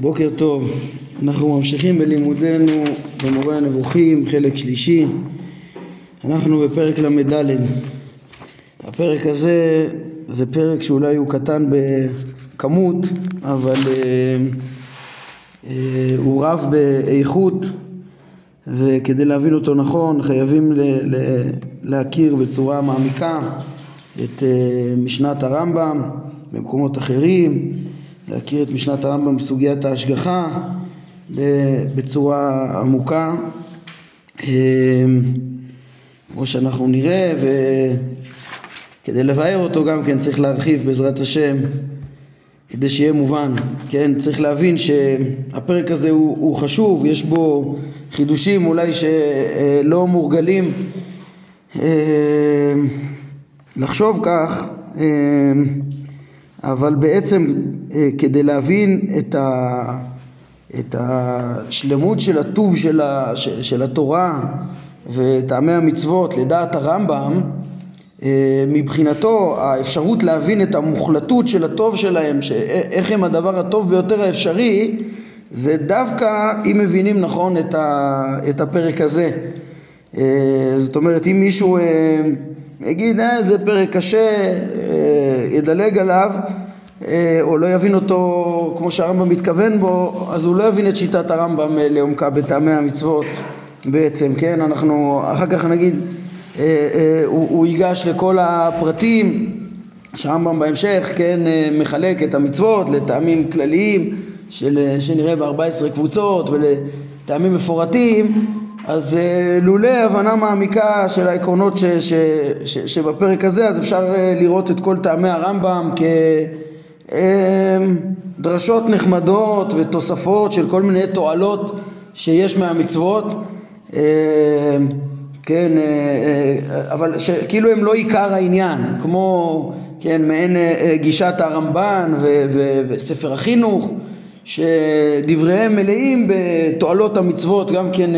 בוקר טוב, אנחנו ממשיכים בלימודנו במורה הנבוכים, חלק שלישי, אנחנו בפרק ל"ד. הפרק הזה זה פרק שאולי הוא קטן בכמות, אבל אה, אה, הוא רב באיכות, וכדי להבין אותו נכון חייבים ל- ל- להכיר בצורה מעמיקה את אה, משנת הרמב"ם במקומות אחרים, להכיר את משנת הרמב"ם בסוגיית ההשגחה בצורה עמוקה אה, כמו שאנחנו נראה וכדי לבאר אותו גם כן צריך להרחיב בעזרת השם כדי שיהיה מובן, כן? צריך להבין שהפרק הזה הוא, הוא חשוב, יש בו חידושים אולי שלא מורגלים אה, לחשוב כך אה, אבל בעצם כדי להבין את, ה, את השלמות של הטוב של, ה, של, של התורה וטעמי המצוות לדעת הרמב"ם אה, מבחינתו האפשרות להבין את המוחלטות של הטוב שלהם, איך הם הדבר הטוב ביותר האפשרי זה דווקא אם מבינים נכון את, ה, את הפרק הזה. אה, זאת אומרת אם מישהו יגיד אה, זה פרק קשה, אה, ידלג עליו אה, או לא יבין אותו כמו שהרמב"ם מתכוון בו, אז הוא לא יבין את שיטת הרמב"ם אה, לעומקה בטעמי המצוות בעצם, כן? אנחנו אחר כך נגיד אה, אה, הוא, הוא ייגש לכל הפרטים שהרמב"ם בהמשך, כן, אה, מחלק את המצוות לטעמים כלליים של, אה, שנראה ב-14 קבוצות ולטעמים מפורטים אז אה, לולא הבנה מעמיקה של העקרונות ש, ש, ש, שבפרק הזה אז אפשר אה, לראות את כל טעמי הרמב"ם כדרשות נחמדות ותוספות של כל מיני תועלות שיש מהמצוות. כן, אבל כאילו הם לא עיקר העניין, כמו כן, מעין גישת הרמב"ן ו- ו- וספר החינוך שדבריהם מלאים בתועלות המצוות גם כן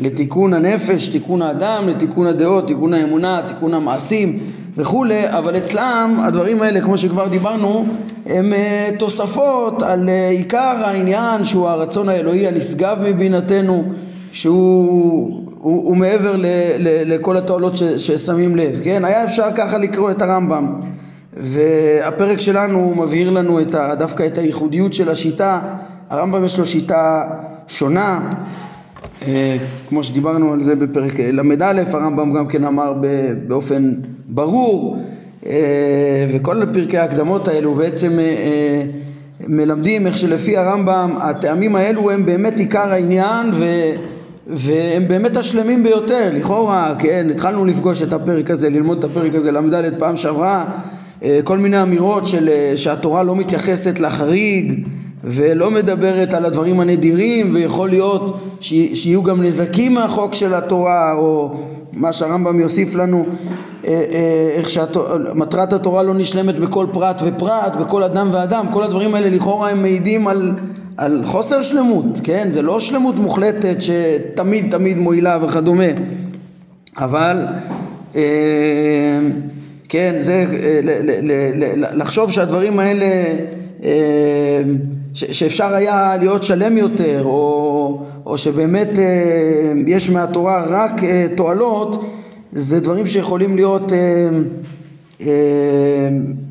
לתיקון הנפש, תיקון האדם, לתיקון הדעות, תיקון האמונה, תיקון המעשים וכולי, אבל אצלם הדברים האלה כמו שכבר דיברנו הם תוספות על עיקר העניין שהוא הרצון האלוהי הנשגב מבינתנו שהוא הוא, הוא מעבר ל, ל, לכל התועלות ש, ששמים לב, כן? היה אפשר ככה לקרוא את הרמב"ם והפרק שלנו מבהיר לנו את ה, דווקא את הייחודיות של השיטה הרמב"ם יש לו שיטה שונה אה, כמו שדיברנו על זה בפרק ל"א, הרמב"ם גם כן אמר באופן ברור אה, וכל פרקי ההקדמות האלו בעצם אה, מלמדים איך שלפי הרמב"ם הטעמים האלו הם באמת עיקר העניין ו... והם באמת השלמים ביותר, לכאורה, כן, התחלנו לפגוש את הפרק הזה, ללמוד את הפרק הזה, ל"ד פעם שעברה, כל מיני אמירות של שהתורה לא מתייחסת לחריג ולא מדברת על הדברים הנדירים ויכול להיות שיהיו גם נזקים מהחוק של התורה או מה שהרמב"ם יוסיף לנו איך שמטרת התורה לא נשלמת בכל פרט ופרט, בכל אדם ואדם, כל הדברים האלה לכאורה הם מעידים על, על חוסר שלמות, כן? זה לא שלמות מוחלטת שתמיד תמיד מועילה וכדומה אבל כן, זה לחשוב שהדברים האלה שאפשר היה להיות שלם יותר או, או שבאמת יש מהתורה רק תועלות זה דברים שיכולים להיות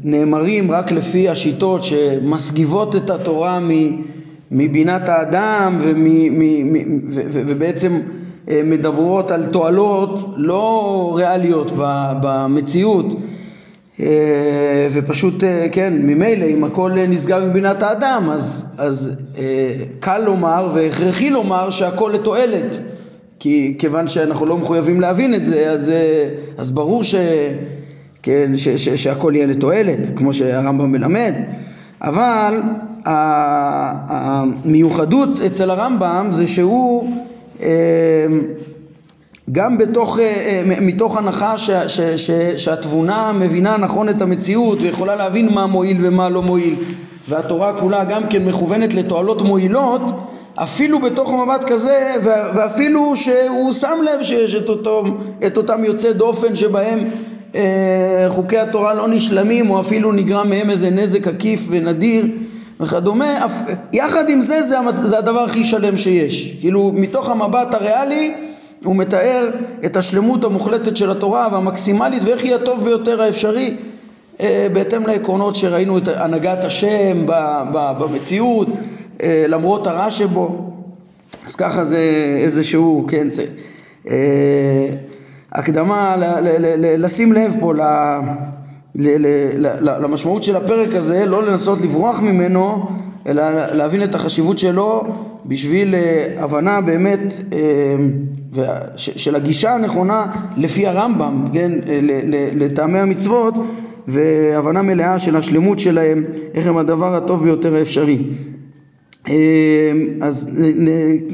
נאמרים רק לפי השיטות שמסגיבות את התורה מבינת האדם ובעצם מדברות על תועלות לא ריאליות במציאות ופשוט כן ממילא אם הכל נסגר מבינת האדם אז, אז קל לומר והכרחי לומר שהכל לתועלת. כי כיוון שאנחנו לא מחויבים להבין את זה אז, אז ברור ש, כן, ש, ש, שהכל יהיה לתועלת כמו שהרמב"ם מלמד. אבל המיוחדות אצל הרמב"ם זה שהוא גם בתוך, מתוך הנחה ש, ש, ש, שהתבונה מבינה נכון את המציאות ויכולה להבין מה מועיל ומה לא מועיל והתורה כולה גם כן מכוונת לתועלות מועילות אפילו בתוך מבט כזה ואפילו שהוא שם לב שיש את, אותו, את אותם יוצאי דופן שבהם אה, חוקי התורה לא נשלמים או אפילו נגרם מהם איזה נזק עקיף ונדיר וכדומה, יחד עם זה זה, זה הדבר הכי שלם שיש. כאילו מתוך המבט הריאלי הוא מתאר את השלמות המוחלטת של התורה והמקסימלית ואיך היא הטוב ביותר האפשרי אה, בהתאם לעקרונות שראינו את הנהגת השם במציאות אה, למרות הרע שבו. אז ככה זה איזשהו, כן, זה אה, הקדמה לשים לב פה למשמעות של הפרק הזה, לא לנסות לברוח ממנו אלא להבין את החשיבות שלו בשביל הבנה באמת של הגישה הנכונה לפי הרמב"ם, כן, לטעמי המצוות והבנה מלאה של השלמות שלהם, איך הם הדבר הטוב ביותר האפשרי. אה, אז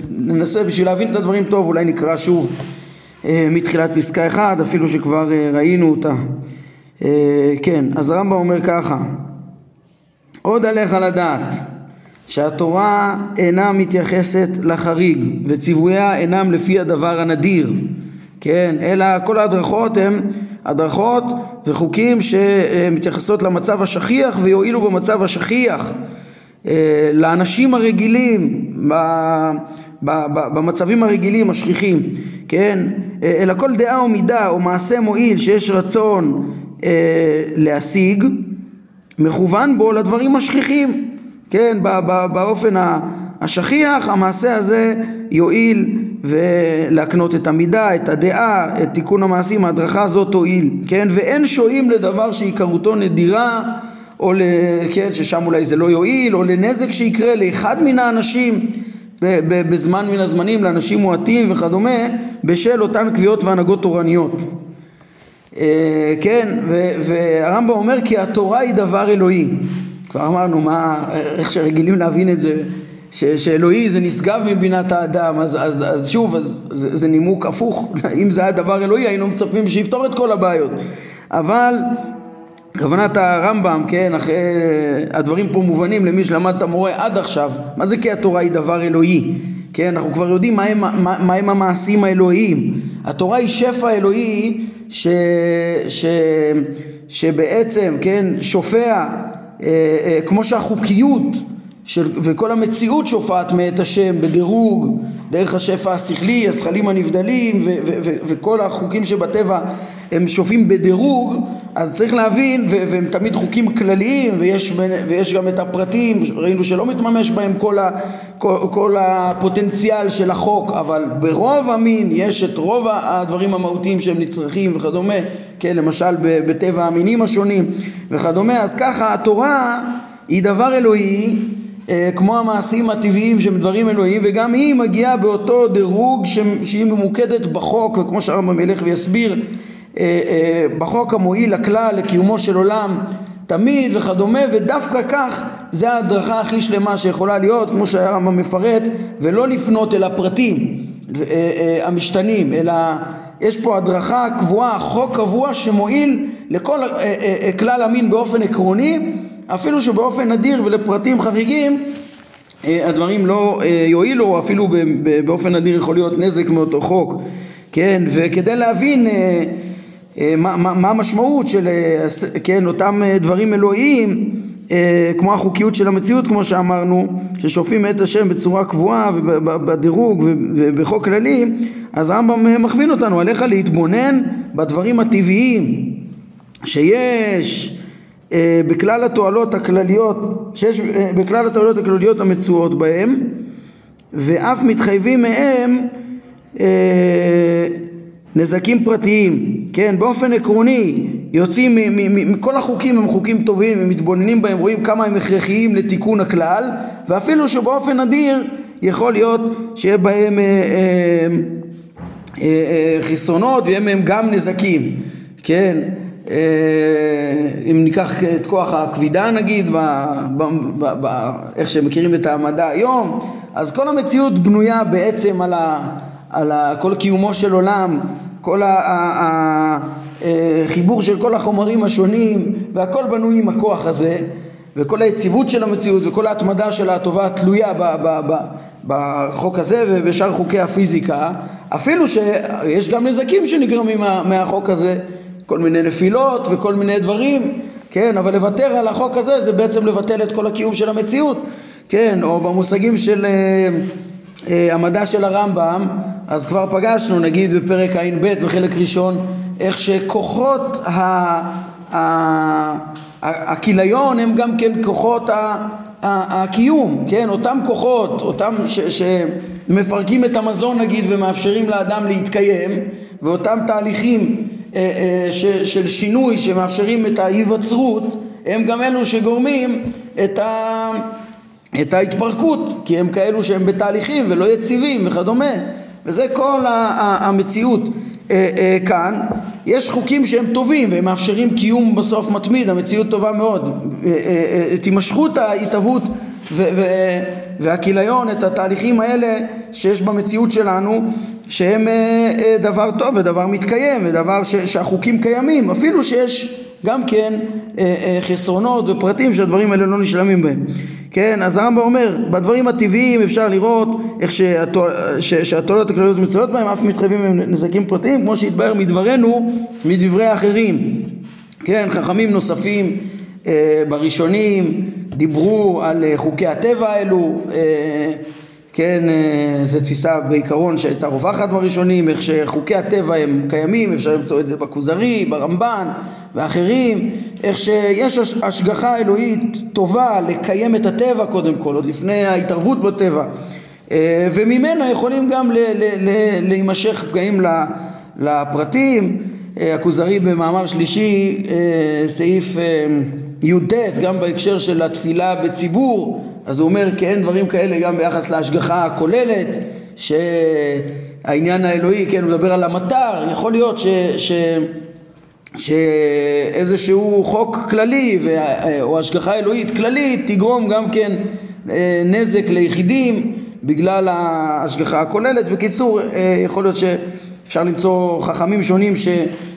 ננסה בשביל להבין את הדברים טוב, אולי נקרא שוב אה, מתחילת פסקה 1, אפילו שכבר אה, ראינו אותה. כן, אז הרמב"ם אומר ככה: עוד עליך לדעת שהתורה אינה מתייחסת לחריג וציוויה אינם לפי הדבר הנדיר, כן, אלא כל ההדרכות הן הדרכות וחוקים שמתייחסות למצב השכיח ויועילו במצב השכיח אה, לאנשים הרגילים במצבים הרגילים השכיחים כן? אה, אלא כל דעה או מידה או מעשה מועיל שיש רצון אה, להשיג מכוון בו לדברים השכיחים כן באופן השכיח המעשה הזה יועיל ולהקנות את המידה, את הדעה, את תיקון המעשים, ההדרכה הזאת תועיל, כן? ואין שועים לדבר שעיקרותו נדירה, או ל... כן, ששם אולי זה לא יועיל, או לנזק שיקרה לאחד מן האנשים בזמן מן הזמנים, לאנשים מועטים וכדומה, בשל אותן קביעות והנהגות תורניות. אה, כן, והרמב"ם אומר כי התורה היא דבר אלוהי. כבר אמרנו מה, איך שרגילים להבין את זה ש, שאלוהי זה נשגב מבינת האדם, אז, אז, אז שוב, אז, זה, זה נימוק הפוך, אם זה היה דבר אלוהי היינו מצפים שיפתור את כל הבעיות, אבל כוונת הרמב"ם, כן, אחרי, הדברים פה מובנים למי שלמד את המורה עד עכשיו, מה זה כי התורה היא דבר אלוהי? כן, אנחנו כבר יודעים מה הם, מה, מה הם המעשים האלוהיים. התורה היא שפע אלוהי ש, ש, שבעצם, כן, שופע, אה, אה, כמו שהחוקיות של, וכל המציאות שופעת מאת השם בדירוג, דרך השפע השכלי, הזכלים הנבדלים ו, ו, ו, וכל החוקים שבטבע הם שופעים בדירוג, אז צריך להבין, והם תמיד חוקים כלליים ויש, ויש גם את הפרטים, ראינו שלא מתממש בהם כל, ה, כל, כל הפוטנציאל של החוק, אבל ברוב המין יש את רוב הדברים המהותיים שהם נצרכים וכדומה, כן, למשל בטבע המינים השונים וכדומה, אז ככה התורה היא דבר אלוהי אה, כמו המעשים הטבעיים שהם דברים אלוהיים וגם היא מגיעה באותו דירוג שהיא ממוקדת בחוק וכמו שהרמב"ם ילך ויסביר בחוק המועיל לכלל לקיומו של עולם תמיד וכדומה ודווקא כך זה ההדרכה הכי שלמה שיכולה להיות כמו שהרמב"ם מפרט ולא לפנות אל הפרטים המשתנים אלא יש פה הדרכה קבועה, חוק קבוע שמועיל לכל כלל המין באופן עקרוני אפילו שבאופן נדיר ולפרטים חריגים אה, הדברים לא אה, יועילו, אפילו באופן נדיר יכול להיות נזק מאותו חוק, כן, וכדי להבין אה, מה, מה, מה המשמעות של כן, אותם דברים אלוהיים כמו החוקיות של המציאות כמו שאמרנו ששופים את השם בצורה קבועה ובדירוג ובחוק כללי אז הרמב"ם מכווין אותנו עליך להתבונן בדברים הטבעיים שיש אה, בכלל התועלות הכלליות, שיש אה, בכלל התועלות הכלליות המצויות בהם ואף מתחייבים מהם אה, נזקים פרטיים, כן, באופן עקרוני יוצאים מכל החוקים הם חוקים טובים, הם מתבוננים בהם, רואים כמה הם הכרחיים לתיקון הכלל ואפילו שבאופן נדיר יכול להיות שיהיה בהם אה, אה, אה, חסרונות ויהיה מהם גם נזקים, כן, אה, אם ניקח את כוח הכבידה נגיד, ב, ב, ב, ב, איך שמכירים את המדע היום, אז כל המציאות בנויה בעצם על, ה, על כל קיומו של עולם, כל החיבור אה, של כל החומרים השונים והכל בנוי עם הכוח הזה וכל היציבות של המציאות וכל ההתמדה של הטובה תלויה ב, ב, ב, בחוק הזה ובשאר חוקי הפיזיקה. אפילו שיש גם נזקים שנגרמים מה, מהחוק הזה כל מיני נפילות וכל מיני דברים, כן, אבל לוותר על החוק הזה זה בעצם לבטל את כל הקיום של המציאות, כן, או במושגים של אה, אה, המדע של הרמב"ם, אז כבר פגשנו, נגיד בפרק ע"ב בחלק ראשון, איך שכוחות הכיליון הם גם כן כוחות הקיום, כן, אותם כוחות, אותם ש, שמפרקים את המזון נגיד ומאפשרים לאדם להתקיים ואותם תהליכים אה, אה, ש, של שינוי שמאפשרים את ההיווצרות הם גם אלו שגורמים את, ה, את ההתפרקות כי הם כאלו שהם בתהליכים ולא יציבים וכדומה וזה כל המציאות אה, אה, כאן יש חוקים שהם טובים והם מאפשרים קיום בסוף מתמיד, המציאות טובה מאוד. את הימשכות ההתהוות והכיליון, את התהליכים האלה שיש במציאות שלנו, שהם אה, דבר טוב ודבר מתקיים ודבר שהחוקים קיימים, אפילו שיש גם כן חסרונות ופרטים שהדברים האלה לא נשלמים בהם. כן, אז הרמב"ם אומר, בדברים הטבעיים אפשר לראות איך שהתועלות הכלליות מצויות בהם, אף מתחייבים עם נזקים פרטיים, כמו שהתבהר מדברנו, מדברי האחרים. כן, חכמים נוספים אה, בראשונים דיברו על אה, חוקי הטבע האלו, אה, כן, אה, זו תפיסה בעיקרון שהייתה רווחת בראשונים, איך שחוקי הטבע הם קיימים, אפשר למצוא את זה בכוזרי, ברמב"ן ואחרים, איך שיש השגחה אלוהית טובה לקיים את הטבע קודם כל, עוד לפני ההתערבות בטבע, אה, וממנה יכולים גם להימשך פגעים לפרטים, אה, הכוזרי במאמר שלישי, סעיף י"ט, גם בהקשר של התפילה בציבור, אז הוא אומר כי אין דברים כאלה גם ביחס להשגחה הכוללת שהעניין האלוהי, כן, הוא מדבר על המטר, יכול להיות ש... ש שאיזשהו חוק כללי ו... או השגחה אלוהית כללית תגרום גם כן אה, נזק ליחידים בגלל ההשגחה הכוללת. בקיצור, אה, יכול להיות שאפשר למצוא חכמים שונים ש...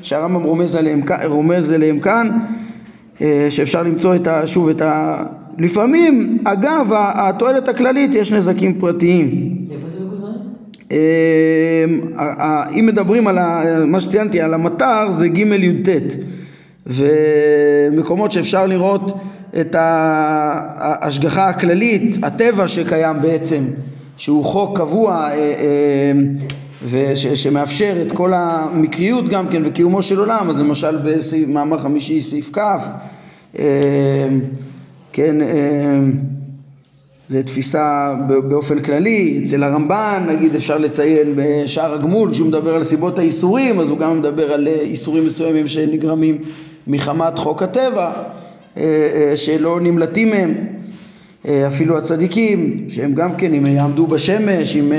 שהרמב"ם רומז רומז עליהם כאן, אה, שאפשר למצוא את ה... שוב את ה... לפעמים, אגב, התועלת הכללית יש נזקים פרטיים. אמ, אם מדברים על מה שציינתי, על המטר, זה ג' י"ט ומקומות שאפשר לראות את ההשגחה הכללית, הטבע שקיים בעצם, שהוא חוק קבוע אה, אה, ושמאפשר את כל המקריות גם כן וקיומו של עולם, אז למשל במאמר חמישי סעיף כ' אמ, כן, אה, זו תפיסה באופן כללי, אצל הרמב"ן נגיד אפשר לציין בשער הגמול שהוא מדבר על סיבות האיסורים אז הוא גם מדבר על אה, איסורים מסוימים שנגרמים מחמת חוק הטבע אה, שלא נמלטים מהם. אפילו הצדיקים שהם גם כן אם יעמדו בשמש אם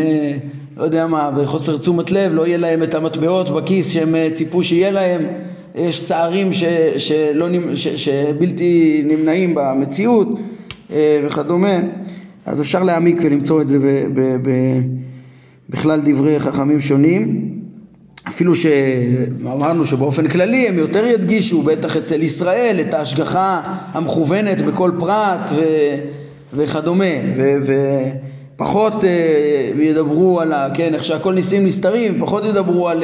לא יודע מה בחוסר תשומת לב לא יהיה להם את המטבעות בכיס שהם ציפו שיהיה להם יש צערים ש, שלא, ש, שבלתי נמנעים במציאות אה, וכדומה, אז אפשר להעמיק ולמצוא את זה ב, ב, ב, בכלל דברי חכמים שונים. אפילו שאמרנו שבאופן כללי הם יותר ידגישו, בטח אצל ישראל, את ההשגחה המכוונת בכל פרט ו, וכדומה, ו, ופחות uh, ידברו על, ה, כן, איך שהכל ניסים נסתרים, פחות ידברו על...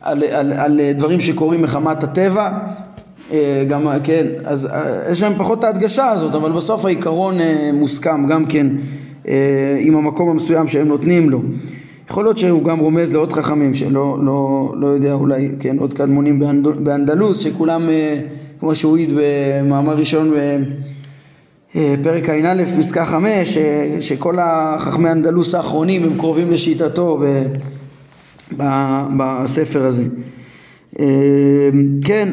על, על, על דברים שקורים מחמת הטבע, אה, גם, כן, אז אה, יש להם פחות ההדגשה הזאת, אבל בסוף העיקרון אה, מוסכם גם כן עם המקום המסוים שהם נותנים לו. יכול להיות שהוא גם רומז לעוד חכמים שלא לא, לא יודע אולי, כן, עוד קדמונים באנדלוס שכולם, כמו שהוא העיד במאמר ראשון בפרק ע"א פסקה חמש, שכל החכמי אנדלוס האחרונים הם קרובים לשיטתו בספר הזה. אה, כן,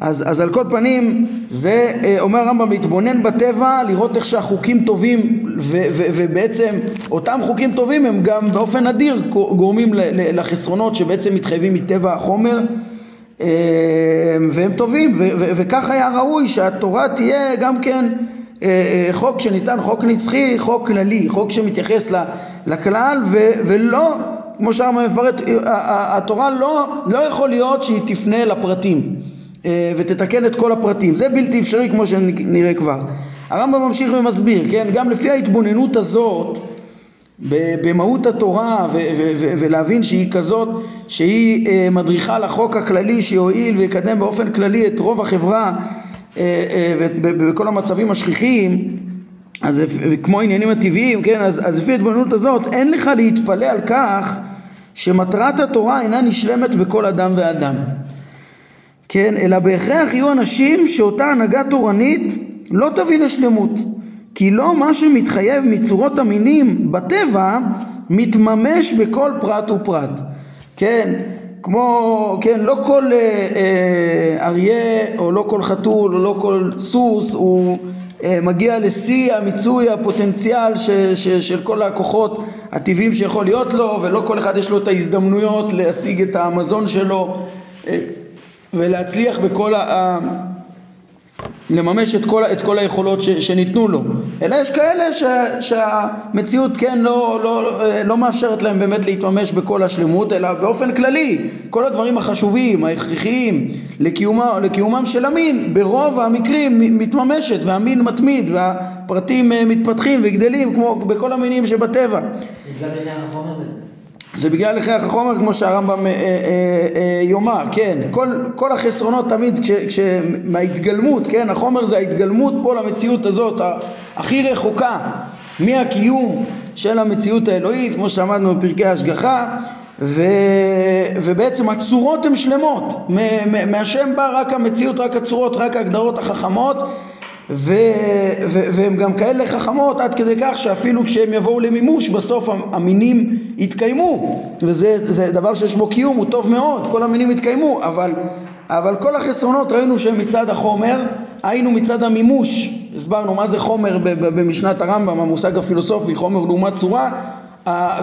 אז, אז על כל פנים זה אה, אומר הרמב"ם להתבונן בטבע, לראות איך שהחוקים טובים ו, ו, ובעצם אותם חוקים טובים הם גם באופן אדיר גורמים לחסרונות שבעצם מתחייבים מטבע החומר אה, והם טובים ו, ו, וכך היה ראוי שהתורה תהיה גם כן חוק שניתן, חוק נצחי, חוק כללי, חוק שמתייחס לכלל ו, ולא כמו שהרמב"ם מפרט, התורה לא, לא יכול להיות שהיא תפנה לפרטים אה, ותתקן את כל הפרטים, זה בלתי אפשרי כמו שנראה כבר. הרמב"ם ממשיך ומסביר, כן, גם לפי ההתבוננות הזאת במהות התורה ולהבין שהיא כזאת שהיא אה, מדריכה לחוק הכללי שיועיל ויקדם באופן כללי את רוב החברה ובכל המצבים השכיחים אז כמו העניינים הטבעיים, כן, אז, אז לפי ההתבוננות הזאת אין לך להתפלא על כך שמטרת התורה אינה נשלמת בכל אדם ואדם. כן, אלא בהכרח יהיו אנשים שאותה הנהגה תורנית לא תביא לשלמות. כי לא מה שמתחייב מצורות המינים בטבע מתממש בכל פרט ופרט. כן, כמו, כן, לא כל אה, אה, אריה או לא כל חתול או לא כל סוס הוא מגיע לשיא המיצוי הפוטנציאל ש, ש, של כל הכוחות הטבעיים שיכול להיות לו ולא כל אחד יש לו את ההזדמנויות להשיג את המזון שלו אה, ולהצליח בכל ה... לממש את כל, את כל היכולות ש, שניתנו לו. אלא יש כאלה ש, שהמציאות כן לא, לא, לא מאפשרת להם באמת להתממש בכל השלמות אלא באופן כללי כל הדברים החשובים ההכרחיים לקיומה, לקיומם של המין ברוב המקרים מתממשת והמין מתמיד והפרטים אה, מתפתחים וגדלים כמו בכל המינים שבטבע. בגלל החומר בזה זה בגלל הכרח החומר כמו שהרמב"ם אה, אה, אה, יאמר, כן, כל, כל החסרונות תמיד כש, כש, מההתגלמות, כן, החומר זה ההתגלמות פה למציאות הזאת הכי רחוקה מהקיום של המציאות האלוהית, כמו שלמדנו בפרקי ההשגחה, ו, ובעצם הצורות הן שלמות, מהשם בא רק המציאות, רק הצורות, רק ההגדרות החכמות ו, ו, והן גם כאלה חכמות עד כדי כך שאפילו כשהם יבואו למימוש בסוף המינים יתקיימו. וזה דבר שיש בו קיום הוא טוב מאוד כל המינים יתקיימו אבל, אבל כל החסרונות ראינו שהם מצד החומר היינו מצד המימוש. הסברנו מה זה חומר במשנת הרמב"ם המושג הפילוסופי חומר לעומת צורה.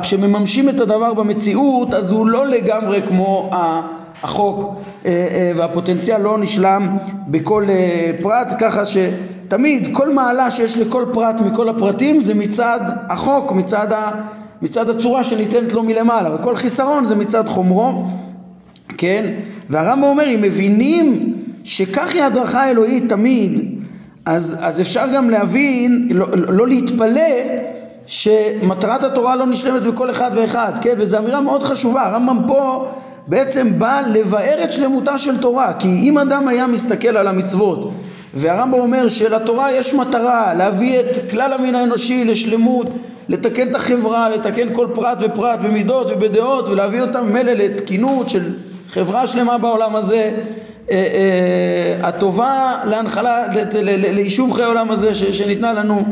כשמממשים את הדבר במציאות אז הוא לא לגמרי כמו החוק אה, אה, והפוטנציאל לא נשלם בכל אה, פרט ככה שתמיד כל מעלה שיש לכל פרט מכל הפרטים זה מצד החוק, מצד, ה, מצד הצורה שניתנת לו מלמעלה וכל חיסרון זה מצד חומרו כן והרמב"ם אומר אם מבינים שכך היא הדרכה האלוהית תמיד אז, אז אפשר גם להבין, לא, לא להתפלא שמטרת התורה לא נשלמת בכל אחד ואחד, כן? וזו אמירה מאוד חשובה, הרמב"ם פה בעצם בא לבאר את שלמותה של תורה כי אם אדם היה מסתכל על המצוות והרמב"ם אומר שלתורה יש מטרה להביא את כלל המין האנושי לשלמות לתקן את החברה, לתקן כל פרט ופרט במידות ובדעות ולהביא אותם מילא לתקינות של חברה שלמה בעולם הזה. אה, אה, הטובה להנחלה, ליישוב חיי העולם הזה שניתנה לנו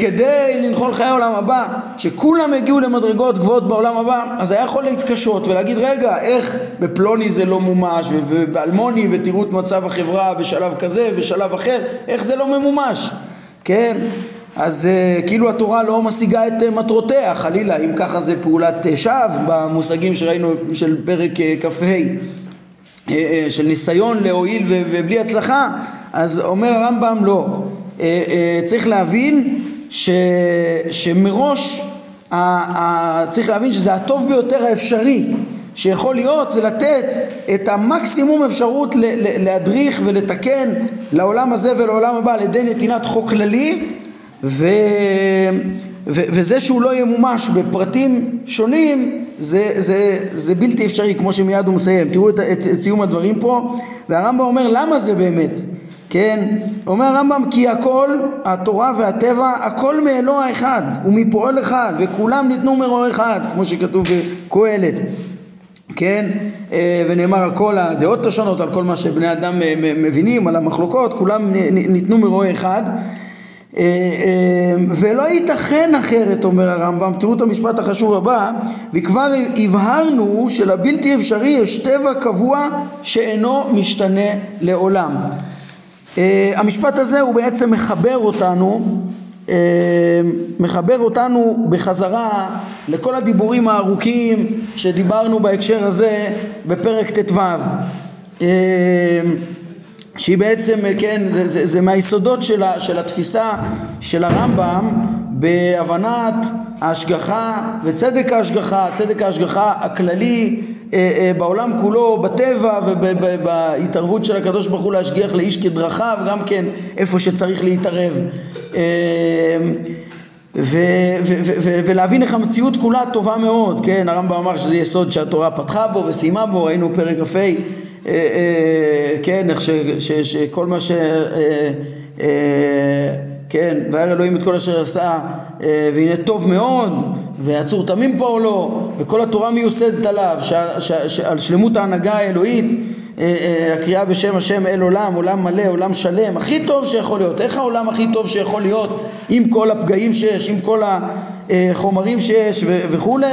כדי לנחול חיי העולם הבא, שכולם הגיעו למדרגות גבוהות בעולם הבא, אז היה יכול להתקשות ולהגיד רגע, איך בפלוני זה לא מומש, ובאלמוני ותראו את מצב החברה בשלב כזה, בשלב אחר, איך זה לא ממומש, כן? אז uh, כאילו התורה לא משיגה את uh, מטרותיה, חלילה, אם ככה זה פעולת שווא במושגים שראינו של פרק כ"ה, של ניסיון להועיל ובלי הצלחה, אז אומר הרמב"ם לא. אה, אה, צריך להבין ש, שמראש ה, ה, צריך להבין שזה הטוב ביותר האפשרי שיכול להיות זה לתת את המקסימום אפשרות ל, ל, להדריך ולתקן לעולם הזה ולעולם הבא על ידי נתינת חוק כללי ו, ו, וזה שהוא לא ימומש בפרטים שונים זה, זה, זה בלתי אפשרי כמו שמיד הוא מסיים. תראו את, את, את סיום הדברים פה והרמב"ם אומר למה זה באמת כן, אומר הרמב"ם כי הכל, התורה והטבע, הכל מאלוה אחד ומפועל אחד וכולם ניתנו מרוע אחד כמו שכתוב בקהלת. כן, אה, ונאמר על כל הדעות השונות, על כל מה שבני אדם אה, מבינים, על המחלוקות, כולם ניתנו מרוע אחד. אה, ולא ייתכן אחרת אומר הרמב"ם, תראו את המשפט החשוב הבא וכבר הבהרנו שלבלתי אפשרי יש טבע קבוע שאינו משתנה לעולם המשפט הזה הוא בעצם מחבר אותנו, uh, מחבר אותנו בחזרה לכל הדיבורים הארוכים שדיברנו בהקשר הזה בפרק ט"ו. Uh, שהיא בעצם, כן, זה, זה, זה מהיסודות של, ה, של התפיסה של הרמב"ם בהבנת ההשגחה וצדק ההשגחה, צדק ההשגחה הכללי אה, אה, בעולם כולו, בטבע ובהתערבות של הקדוש ברוך הוא להשגיח לאיש כדרכיו, גם כן איפה שצריך להתערב. אה, ולהבין איך המציאות כולה טובה מאוד, כן, הרמב"ם אמר שזה יסוד שהתורה פתחה בו וסיימה בו, ראינו פרק כ"ה כן, איך שכל מה ש... כן, וירא אלוהים את כל אשר עשה, והנה טוב מאוד, והצור תמים פועלו, וכל התורה מיוסדת עליו, על שלמות ההנהגה האלוהית, הקריאה בשם השם אל עולם, עולם מלא, עולם שלם, הכי טוב שיכול להיות. איך העולם הכי טוב שיכול להיות עם כל הפגעים שיש, עם כל החומרים שיש וכולי?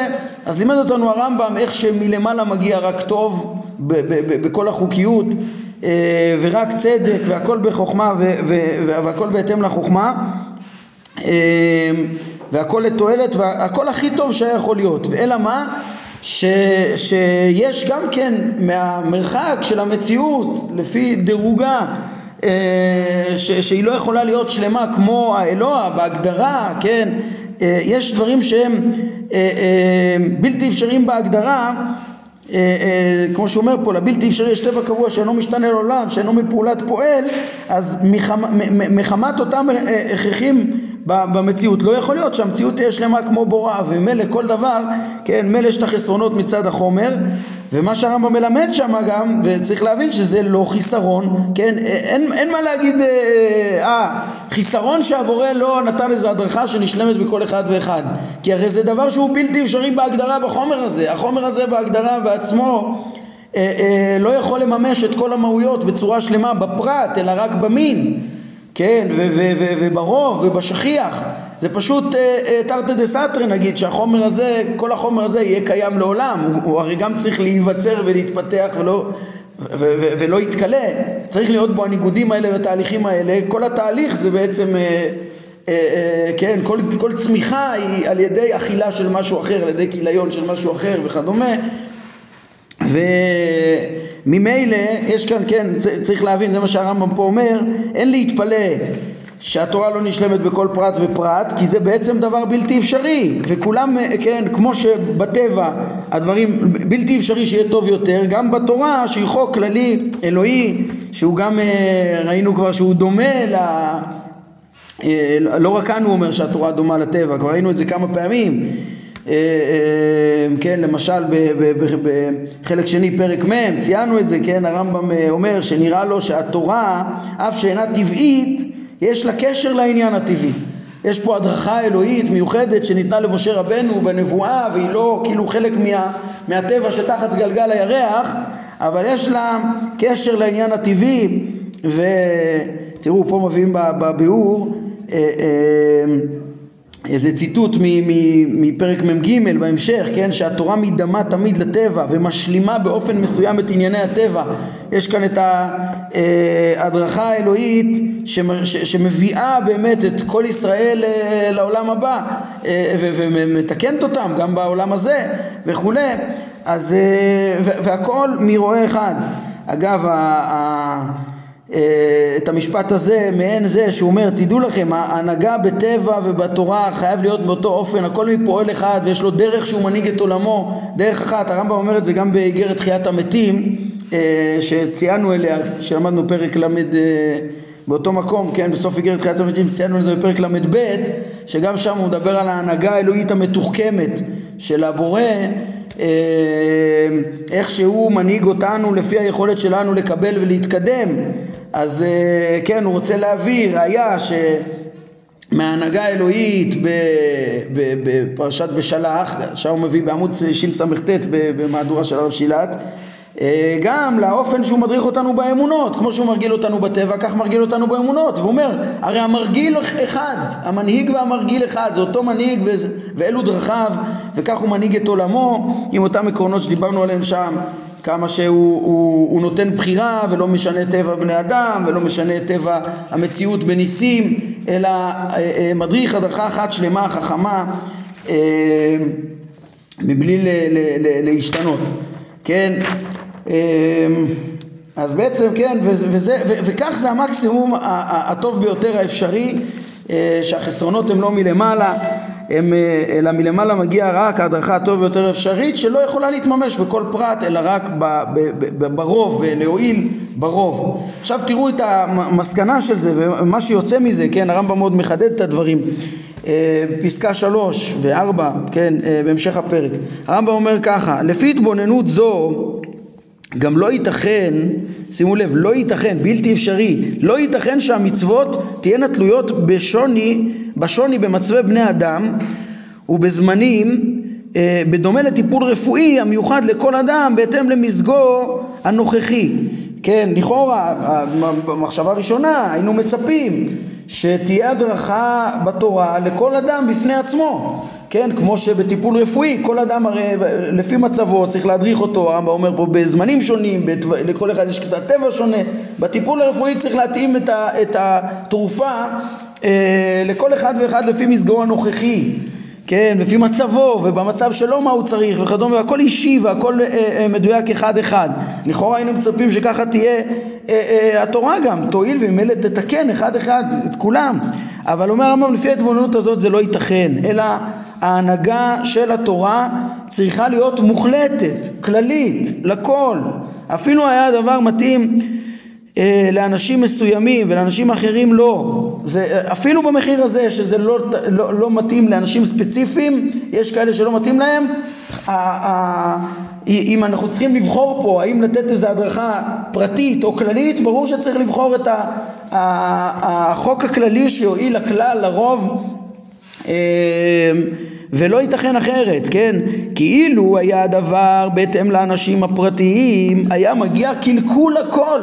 אז לימד אותנו הרמב"ם איך שמלמעלה מגיע רק טוב בכל החוקיות ורק צדק והכל בחוכמה והכל בהתאם לחוכמה והכל לתועלת והכל הכי טוב שהיה יכול להיות. ואלא מה? ש, שיש גם כן מהמרחק של המציאות לפי דירוגה אה, ש, שהיא לא יכולה להיות שלמה כמו האלוה בהגדרה, כן? אה, יש דברים שהם אה, בלתי אפשריים בהגדרה כמו שהוא אומר פה, לבלתי אפשרי יש טבע קבוע שאינו משתנה לעולם, שאינו מפעולת פועל, אז מחמת אותם הכרחים במציאות. לא יכול להיות שהמציאות תהיה שלמה כמו בורא, ומילא כל דבר, כן, מילא יש את החסרונות מצד החומר, ומה שהרמב"ם מלמד שם גם, וצריך להבין שזה לא חיסרון, כן, אין, אין מה להגיד, אה, אה, חיסרון שהבורא לא נתן איזו הדרכה שנשלמת בכל אחד ואחד, כי הרי זה דבר שהוא בלתי אפשרי בהגדרה בחומר הזה, החומר הזה בהגדרה בעצמו אה, אה, לא יכול לממש את כל המהויות בצורה שלמה בפרט, אלא רק במין. כן, וברוב ובשכיח. זה פשוט אה, אה, תרתי דה סתרי נגיד שהחומר הזה, כל החומר הזה יהיה קיים לעולם. הוא, הוא הרי גם צריך להיווצר ולהתפתח ולא, ולא יתכלה. צריך להיות בו הניגודים האלה והתהליכים האלה. כל התהליך זה בעצם אה, אה, כן, כל, כל צמיחה היא על ידי אכילה של משהו אחר, על ידי כיליון של משהו אחר וכדומה וממילא יש כאן, כן, צריך להבין, זה מה שהרמב"ם פה אומר, אין להתפלא שהתורה לא נשלמת בכל פרט ופרט, כי זה בעצם דבר בלתי אפשרי, וכולם, כן, כמו שבטבע הדברים בלתי אפשרי שיהיה טוב יותר, גם בתורה שהיא חוק כללי אלוהי, שהוא גם, אה, ראינו כבר שהוא דומה ל... אה, לא רק כאן הוא אומר שהתורה דומה לטבע, כבר ראינו את זה כמה פעמים כן, למשל בחלק שני פרק מ' ציינו את זה, כן, הרמב"ם אה, אומר שנראה לו שהתורה אף שאינה טבעית יש לה קשר לעניין הטבעי. יש פה הדרכה אלוהית מיוחדת שניתנה למשה רבנו בנבואה והיא לא כאילו חלק מה, מהטבע שתחת גלגל הירח אבל יש לה קשר לעניין הטבעי ותראו פה מביאים בביאור איזה ציטוט מפרק מ"ג בהמשך, כן, שהתורה מדמה תמיד לטבע ומשלימה באופן מסוים את ענייני הטבע. יש כאן את ההדרכה אה, האלוהית שמביאה באמת את כל ישראל אה, לעולם הבא אה, ומתקנת אותם גם בעולם הזה וכולי. אז, והכל מרועה אחד. אגב, את המשפט הזה מעין זה שהוא אומר תדעו לכם ההנהגה בטבע ובתורה חייב להיות באותו אופן הכל מפועל אחד ויש לו דרך שהוא מנהיג את עולמו דרך אחת. הרמב"ם אומר את זה גם באיגרת תחיית המתים אה, שציינו אליה שלמדנו פרק ל' אה, באותו מקום כן בסוף איגרת תחיית המתים ציינו את זה בפרק ל"ב שגם שם הוא מדבר על ההנהגה האלוהית המתוחכמת של הבורא איך שהוא מנהיג אותנו לפי היכולת שלנו לקבל ולהתקדם אז אה, כן, הוא רוצה להביא ראיה שמההנהגה האלוהית בפרשת בשלח, שם הוא מביא בעמוד שס"ט במהדורה של הרב שילת, אה, גם לאופן שהוא מדריך אותנו באמונות, כמו שהוא מרגיל אותנו בטבע, כך מרגיל אותנו באמונות. והוא אומר, הרי המרגיל אחד, המנהיג והמרגיל אחד, זה אותו מנהיג ואלו דרכיו, וכך הוא מנהיג את עולמו, עם אותם עקרונות שדיברנו עליהם שם. כמה שהוא הוא, הוא נותן בחירה ולא משנה טבע בני אדם ולא משנה טבע המציאות בניסים אלא אה, אה, מדריך הדרכה אחת שלמה חכמה אה, מבלי ל, ל, ל, להשתנות כן אז בעצם כן וזה, ו, וכך זה המקסימום הטוב ביותר האפשרי שהחסרונות הם לא מלמעלה הם, אה, אלא מלמעלה מגיע רק ההדרכה הטוב ביותר אפשרית שלא יכולה להתממש בכל פרט אלא רק ב, ב, ב, ברוב ולהועיל ברוב. עכשיו תראו את המסקנה של זה ומה שיוצא מזה, כן, הרמב"ם מאוד מחדד את הדברים. אה, פסקה שלוש וארבע, כן, אה, בהמשך הפרק. הרמב"ם אומר ככה, לפי התבוננות זו גם לא ייתכן, שימו לב, לא ייתכן, בלתי אפשרי, לא ייתכן שהמצוות תהיינה תלויות בשוני, בשוני במצבי בני אדם ובזמנים אה, בדומה לטיפול רפואי המיוחד לכל אדם בהתאם למזגו הנוכחי. כן, לכאורה, במחשבה הראשונה היינו מצפים שתהיה הדרכה בתורה לכל אדם בפני עצמו. כן, כמו שבטיפול רפואי כל אדם הרי לפי מצבו צריך להדריך אותו, הרמב"ם אומר פה בזמנים שונים, בתו... לכל אחד יש קצת טבע שונה, בטיפול הרפואי צריך להתאים את, ה... את התרופה אה, לכל אחד ואחד לפי מסגור הנוכחי, כן, לפי מצבו ובמצב שלו מה הוא צריך וכדומה, והכל אישי והכל אה, אה, מדויק אחד אחד. לכאורה היינו מצפים שככה תהיה אה, אה, התורה גם, תועיל וממילא תתקן אחד אחד את כולם. אבל אומר הרמב"ם לפי ההתבוננות הזאת זה לא ייתכן, אלא ההנהגה של התורה צריכה להיות מוחלטת, כללית, לכל. אפילו היה הדבר מתאים אה, לאנשים מסוימים ולאנשים אחרים לא. זה, אפילו במחיר הזה שזה לא, לא, לא מתאים לאנשים ספציפיים, יש כאלה שלא מתאים להם, אם אנחנו צריכים לבחור פה האם לתת איזו הדרכה פרטית או כללית, ברור שצריך לבחור את החוק הכללי שיועיל לכלל, לרוב ולא ייתכן אחרת, כן? כאילו היה הדבר בהתאם לאנשים הפרטיים, היה מגיע קלקול הכל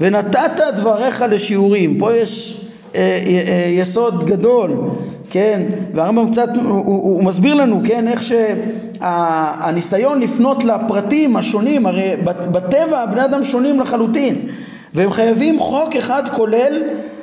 ונתת דבריך לשיעורים. פה יש אה, אה, אה, יסוד גדול, כן? והרמב"ם קצת, הוא, הוא, הוא מסביר לנו, כן? איך שהניסיון לפנות לפרטים השונים, הרי בטבע בני אדם שונים לחלוטין והם חייבים חוק אחד כולל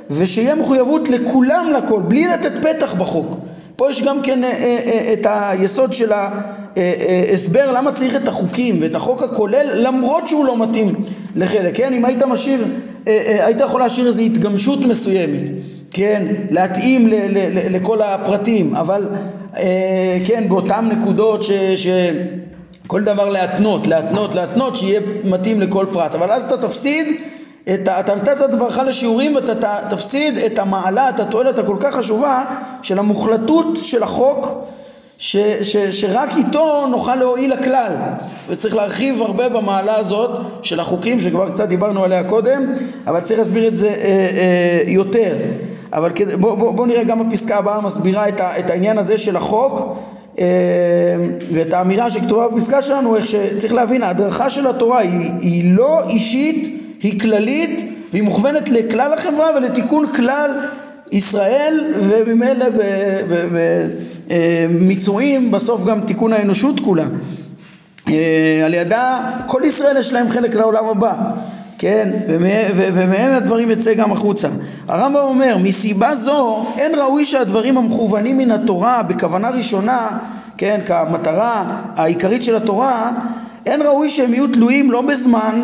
ושיהיה מחויבות לכולם לכל, בלי לתת פתח בחוק. פה יש גם כן אה, אה, אה, את היסוד של ההסבר למה צריך את החוקים ואת החוק הכולל למרות שהוא לא מתאים לחלק, כן? אם היית משאיר, היית יכול להשאיר איזו התגמשות מסוימת, כן? להתאים ל- ל- ל- לכל הפרטים, אבל כן, באותן נקודות ש... ש- כל דבר להתנות, להתנות, להתנות, שיהיה מתאים לכל פרט, אבל אז אתה תפסיד את ה, אתה נתת דברך לשיעורים ואתה תפסיד את המעלה, את התועלת הכל כך חשובה של המוחלטות של החוק ש, ש, שרק איתו נוכל להועיל לכלל וצריך להרחיב הרבה במעלה הזאת של החוקים שכבר קצת דיברנו עליה קודם אבל צריך להסביר את זה אה, אה, יותר. אבל בואו בוא, בוא נראה גם הפסקה הבאה מסבירה את, ה, את העניין הזה של החוק אה, ואת האמירה שכתובה בפסקה שלנו איך שצריך להבין ההדרכה של התורה היא, היא לא אישית היא כללית והיא מוכוונת לכלל החברה ולתיקון כלל ישראל וממילא במיצויים בסוף גם תיקון האנושות כולה. אה, על ידה כל ישראל יש להם חלק לעולם הבא, כן, ומהם הדברים יצא גם החוצה. הרמב"ם אומר, מסיבה זו אין ראוי שהדברים המכוונים מן התורה בכוונה ראשונה, כן, כמטרה העיקרית של התורה, אין ראוי שהם יהיו תלויים לא בזמן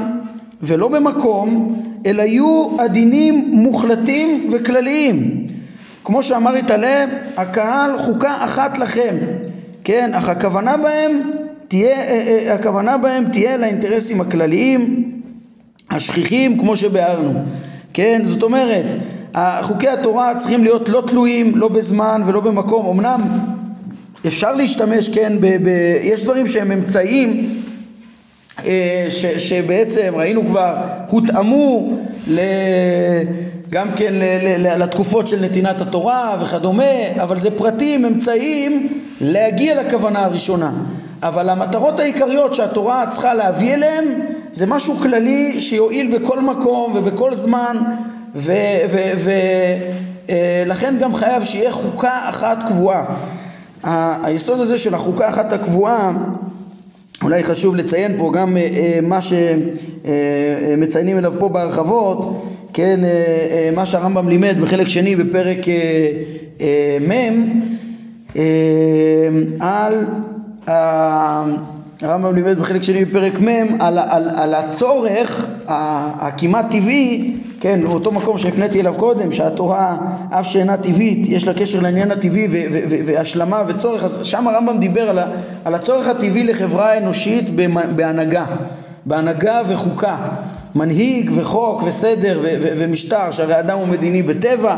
ולא במקום, אלא יהיו הדינים מוחלטים וכלליים. כמו שאמר יתעלה, הקהל חוקה אחת לכם, כן, אך הכוונה בהם תהיה, אה, אה, הכוונה בהם תהיה לאינטרסים הכלליים, השכיחים, כמו שביארנו, כן, זאת אומרת, חוקי התורה צריכים להיות לא תלויים, לא בזמן ולא במקום, אמנם אפשר להשתמש, כן, ב, ב, יש דברים שהם אמצעים אה, ש, שבעצם ראינו כבר הותאמו ל, גם כן ל, ל, לתקופות של נתינת התורה וכדומה, אבל זה פרטים, אמצעים להגיע לכוונה הראשונה. אבל המטרות העיקריות שהתורה צריכה להביא אליהם זה משהו כללי שיועיל בכל מקום ובכל זמן ולכן אה, גם חייב שיהיה חוקה אחת קבועה. היסוד הזה של החוקה אחת הקבועה אולי חשוב לציין פה גם אה, אה, מה שמציינים אליו פה בהרחבות, כן, אה, מה שהרמב"ם לימד בחלק שני בפרק מ' על הרמב"ם לימד בחלק שני בפרק מ' על, על, על הצורך הכמעט טבעי כן, אותו מקום שהפניתי אליו קודם, שהתורה אף שאינה טבעית, יש לה קשר לעניין הטבעי והשלמה וצורך, אז שם הרמב"ם דיבר על, על הצורך הטבעי לחברה אנושית בהנהגה, בהנהגה וחוקה, מנהיג וחוק וסדר ומשטר, שהרי אדם הוא מדיני בטבע,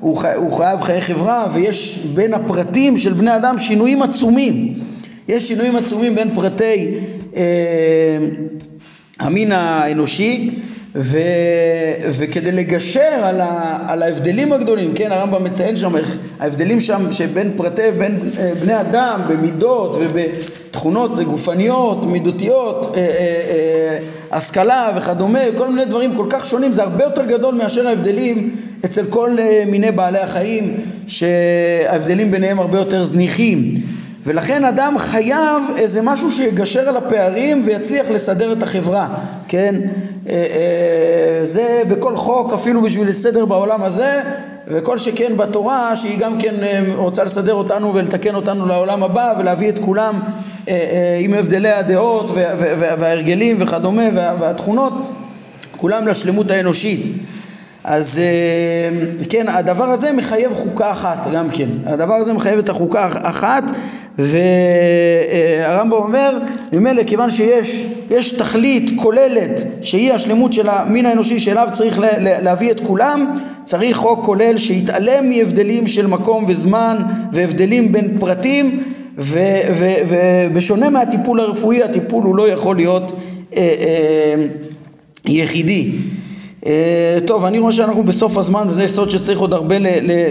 הוא, חי, הוא חייב חיי חברה ויש בין הפרטים של בני אדם שינויים עצומים, יש שינויים עצומים בין פרטי אה, המין האנושי ו, וכדי לגשר על, ה, על ההבדלים הגדולים, כן, הרמב"ם מציין שם איך ההבדלים שם שבין פרטי, בין אה, בני אדם במידות ובתכונות גופניות, מידותיות, אה, אה, השכלה וכדומה, כל מיני דברים כל כך שונים, זה הרבה יותר גדול מאשר ההבדלים אצל כל מיני בעלי החיים, שההבדלים ביניהם הרבה יותר זניחים. ולכן אדם חייב איזה משהו שיגשר על הפערים ויצליח לסדר את החברה, כן? אה, אה, זה בכל חוק אפילו בשביל לסדר בעולם הזה וכל שכן בתורה שהיא גם כן אה, רוצה לסדר אותנו ולתקן אותנו לעולם הבא ולהביא את כולם עם הבדלי הדעות וההרגלים וכדומה והתכונות כולם לשלמות האנושית אז כן, הדבר הזה מחייב חוקה אחת גם כן. הדבר הזה מחייב את החוקה אחת והרמב"ם אומר, ממילא כיוון שיש יש תכלית כוללת שהיא השלמות של המין האנושי שאליו צריך להביא את כולם, צריך חוק כולל שיתעלם מהבדלים של מקום וזמן והבדלים בין פרטים ובשונה מהטיפול הרפואי הטיפול הוא לא יכול להיות אה, אה, יחידי. אה, טוב, אני רואה שאנחנו בסוף הזמן וזה יסוד שצריך עוד הרבה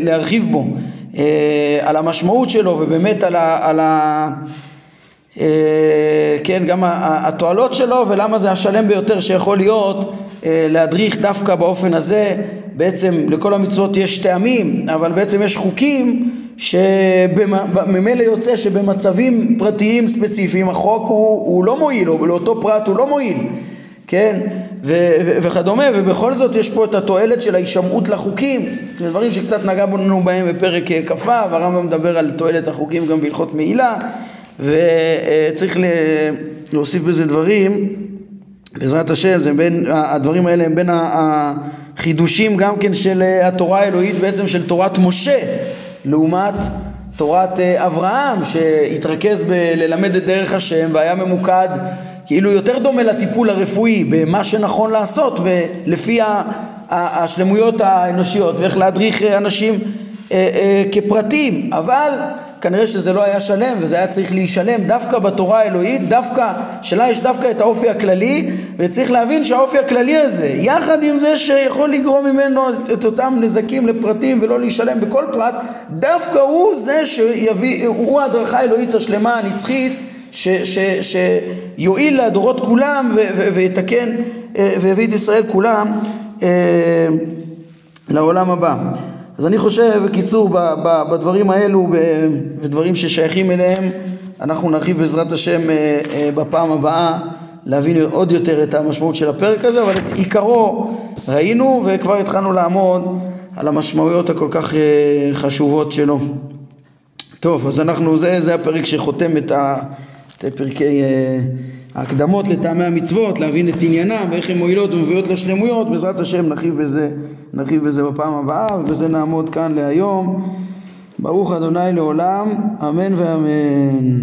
להרחיב בו. אה, על המשמעות שלו ובאמת על ה... על ה אה, כן, גם התועלות שלו ולמה זה השלם ביותר שיכול להיות אה, להדריך דווקא באופן הזה. בעצם לכל המצוות יש טעמים אבל בעצם יש חוקים שממילא יוצא שבמצבים פרטיים ספציפיים החוק הוא, הוא לא מועיל או לאותו פרט הוא לא מועיל כן וכדומה, ובכל זאת יש פה את התועלת של ההישמעות לחוקים, זה דברים שקצת נגע בנו בהם בפרק כ"ו, הרמב"ם מדבר על תועלת החוקים גם בהלכות מעילה, וצריך להוסיף בזה דברים, בעזרת השם, זה בין, הדברים האלה הם בין החידושים גם כן של התורה האלוהית, בעצם של תורת משה, לעומת תורת אברהם, שהתרכז בללמד את דרך השם והיה ממוקד כאילו יותר דומה לטיפול הרפואי במה שנכון לעשות לפי השלמויות האנושיות ואיך להדריך אנשים אה, אה, כפרטים. אבל כנראה שזה לא היה שלם וזה היה צריך להישלם דווקא בתורה האלוהית דווקא שלה יש דווקא את האופי הכללי וצריך להבין שהאופי הכללי הזה יחד עם זה שיכול לגרום ממנו את, את אותם נזקים לפרטים ולא להישלם בכל פרט דווקא הוא זה שיביא הוא ההדרכה האלוהית השלמה הנצחית שיועיל לדורות כולם ויתקן אה, ויביא את ישראל כולם אה, לעולם הבא. אז אני חושב, בקיצור, בדברים האלו ודברים ששייכים אליהם, אנחנו נרחיב בעזרת השם אה, בפעם הבאה להבין עוד יותר את המשמעות של הפרק הזה, אבל את עיקרו ראינו וכבר התחלנו לעמוד על המשמעויות הכל כך חשובות שלו. טוב, אז אנחנו, זה, זה הפרק שחותם את ה... פרקי אה, ההקדמות לטעמי המצוות, להבין את עניינם ואיך הן מועילות ומביאות לשלמויות, בעזרת השם נרחיב בזה, נרחיב בזה בפעם הבאה ובזה נעמוד כאן להיום. ברוך אדוני לעולם, אמן ואמן.